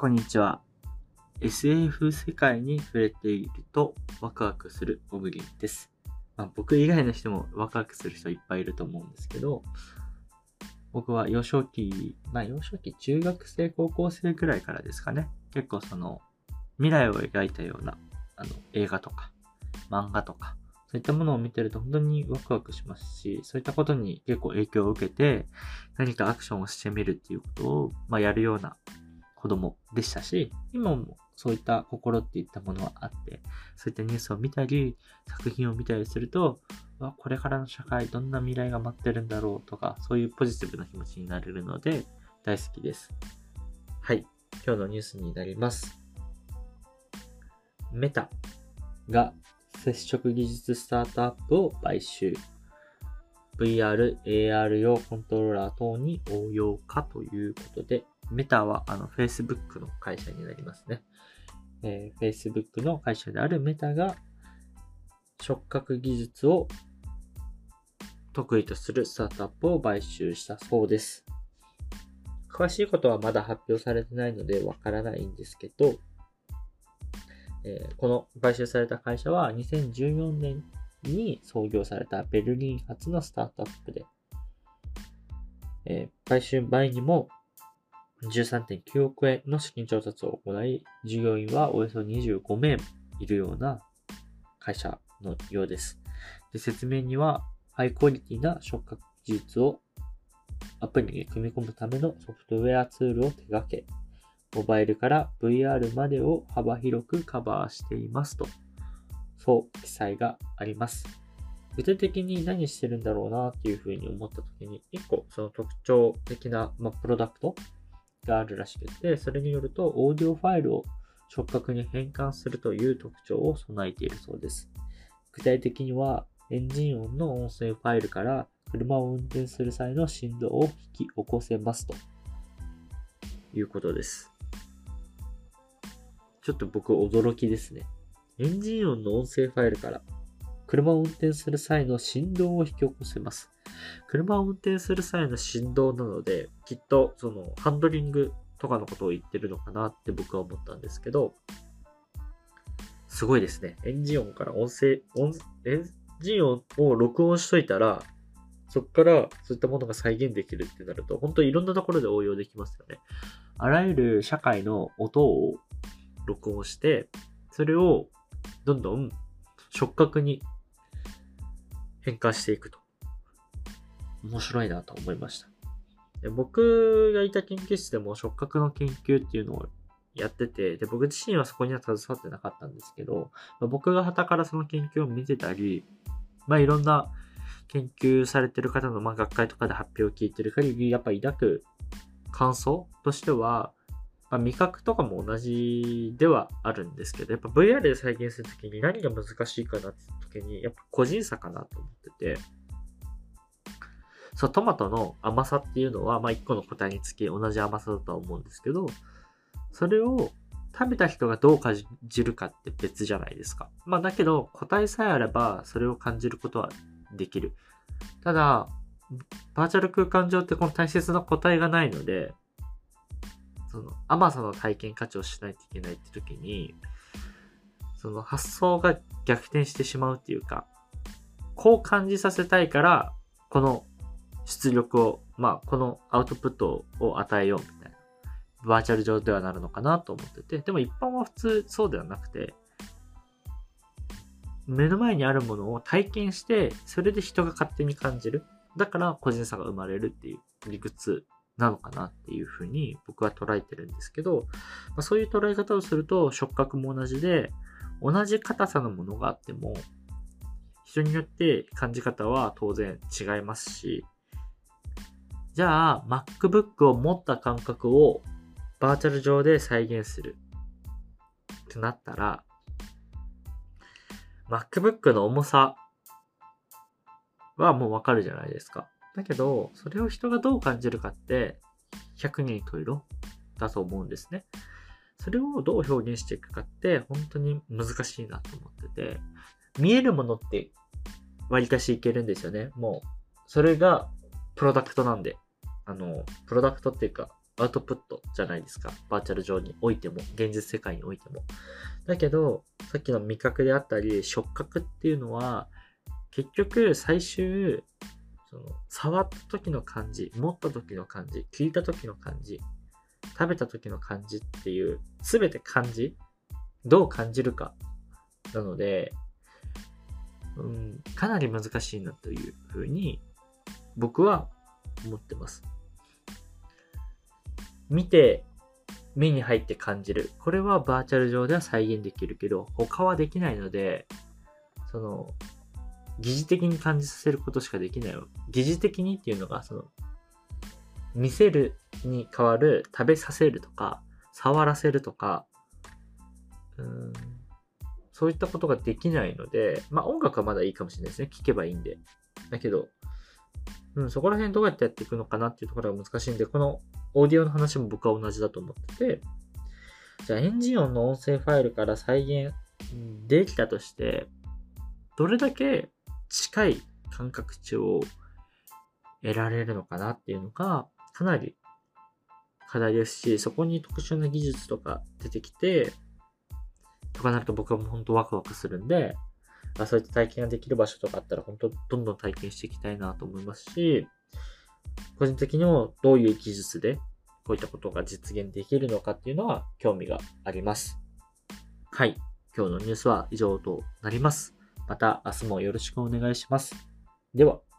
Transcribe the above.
こんにちは。SF 世界に触れているとワクワクするオブリンです。まあ、僕以外の人もワクワクする人いっぱいいると思うんですけど、僕は幼少期、まあ幼少期、中学生、高校生くらいからですかね。結構その未来を描いたようなあの映画とか漫画とかそういったものを見てると本当にワクワクしますし、そういったことに結構影響を受けて、何かアクションをしてみるっていうことを、まあ、やるような子供でしたし、今もそういった心っていったものはあって、そういったニュースを見たり、作品を見たりすると、わこれからの社会どんな未来が待ってるんだろうとか、そういうポジティブな気持ちになれるので、大好きです。はい。今日のニュースになります。メタが接触技術スタートアップを買収。VR、AR 用コントローラー等に応用かということで、メタはあの Facebook の会社になりますね。えー、Facebook の会社であるメタが触覚技術を得意とするスタートアップを買収したそうです。詳しいことはまだ発表されてないのでわからないんですけど、えー、この買収された会社は2014年に創業されたベルリン発のスタートアップで、えー、買収前にも13.9億円の資金調達を行い、従業員はおよそ25名いるような会社のようです。で説明には、ハイクオリティな触覚技術をアプリに組み込むためのソフトウェアツールを手掛け、モバイルから VR までを幅広くカバーしていますと、そう記載があります。具体的に何してるんだろうなっていうふうに思った時に、一個その特徴的な、ま、プロダクトがあるらしくて、それによるとオーディオファイルを触覚に変換するという特徴を備えているそうです。具体的には、エンジン音の音声ファイルから車を運転する際の振動を引き起こせますということです。ちょっと僕驚きですね。エンジン音の音声ファイルから車を運転する際の振動を引き起こせます。車を運転する際の振動なので、きっとそのハンドリングとかのことを言ってるのかなって僕は思ったんですけど、すごいですね。エンジン音から音声、音エンジン音を録音しといたら、そこからそういったものが再現できるってなると、本当にいろんなところで応用できますよね。あらゆる社会の音を録音して、それをどんどん触覚に変換していくと。面白いなと思いました。で僕がいた研究室でも触覚の研究っていうのをやってて、で、僕自身はそこには携わってなかったんですけど、まあ、僕が旗からその研究を見てたり、まあいろんな研究されてる方の、まあ、学会とかで発表を聞いてる限り、やっぱ抱く感想としては、まあ、味覚とかも同じではあるんですけど、やっぱ VR で再現するときに何が難しいかなって時に、やっぱ個人差かなと思ってて、そう、トマトの甘さっていうのは、まあ、1個の個体につき同じ甘さだとは思うんですけど、それを食べた人がどう感じるかって別じゃないですか。まあ、だけど、個体さえあれば、それを感じることはできる。ただ、バーチャル空間上ってこの大切な個体がないので、その甘さの体験価値をしないといけないって時に、その発想が逆転してしまうっていうか、こう感じさせたいから、この出力を、まあ、このアウトプットを与えようみたいな、バーチャル上ではなるのかなと思ってて、でも一般は普通そうではなくて、目の前にあるものを体験して、それで人が勝手に感じる。だから個人差が生まれるっていう理屈なのかなっていうふうに僕は捉えてるんですけど、まあ、そういう捉え方をすると触覚も同じで、同じ硬さのものがあっても、人によって感じ方は当然違いますし、じゃあ MacBook を持った感覚をバーチャル上で再現するってなったら、MacBook の重さはもうわかるじゃないですか。だけど、それを人がどう感じるかって、100人十色だと思うんですね。それをどう表現していくかって、本当に難しいなと思ってて、見えるものって割かしいけるんですよね。もう、それがプロダクトなんで。あの、プロダクトっていうか、アウトプットじゃないですか。バーチャル上においても、現実世界においても。だけど、さっきの味覚であったり、触覚っていうのは、結局最終、その触った時の感じ、持った時の感じ、聞いた時の感じ、食べた時の感じっていう、すべて感じどう感じるか。なので、うん、かなり難しいなというふうに僕は思ってます。見て、目に入って感じる。これはバーチャル上では再現できるけど、他はできないので、その、疑似的に感じさせることしかできない。疑似的にっていうのが、その、見せるに変わる食べさせるとか、触らせるとか、うん、そういったことができないので、まあ音楽はまだいいかもしれないですね。聴けばいいんで。だけど、うん、そこら辺どうやってやっていくのかなっていうところが難しいんで、このオーディオの話も僕は同じだと思ってて、じゃあエンジン音の音声ファイルから再現できたとして、どれだけ近い感覚値を得られるのかなっていうのが、かなり課題ですし、そこに特殊な技術とか出てきて、とかなると僕はもう本当ワクワクするんで、あそういった体験ができる場所とかあったら、本当どんどん体験していきたいなと思いますし、個人的にもどういう技術でこういったことが実現できるのかっていうのは興味があります。はい。今日のニュースは以上となります。また明日もよろしくお願いします。では。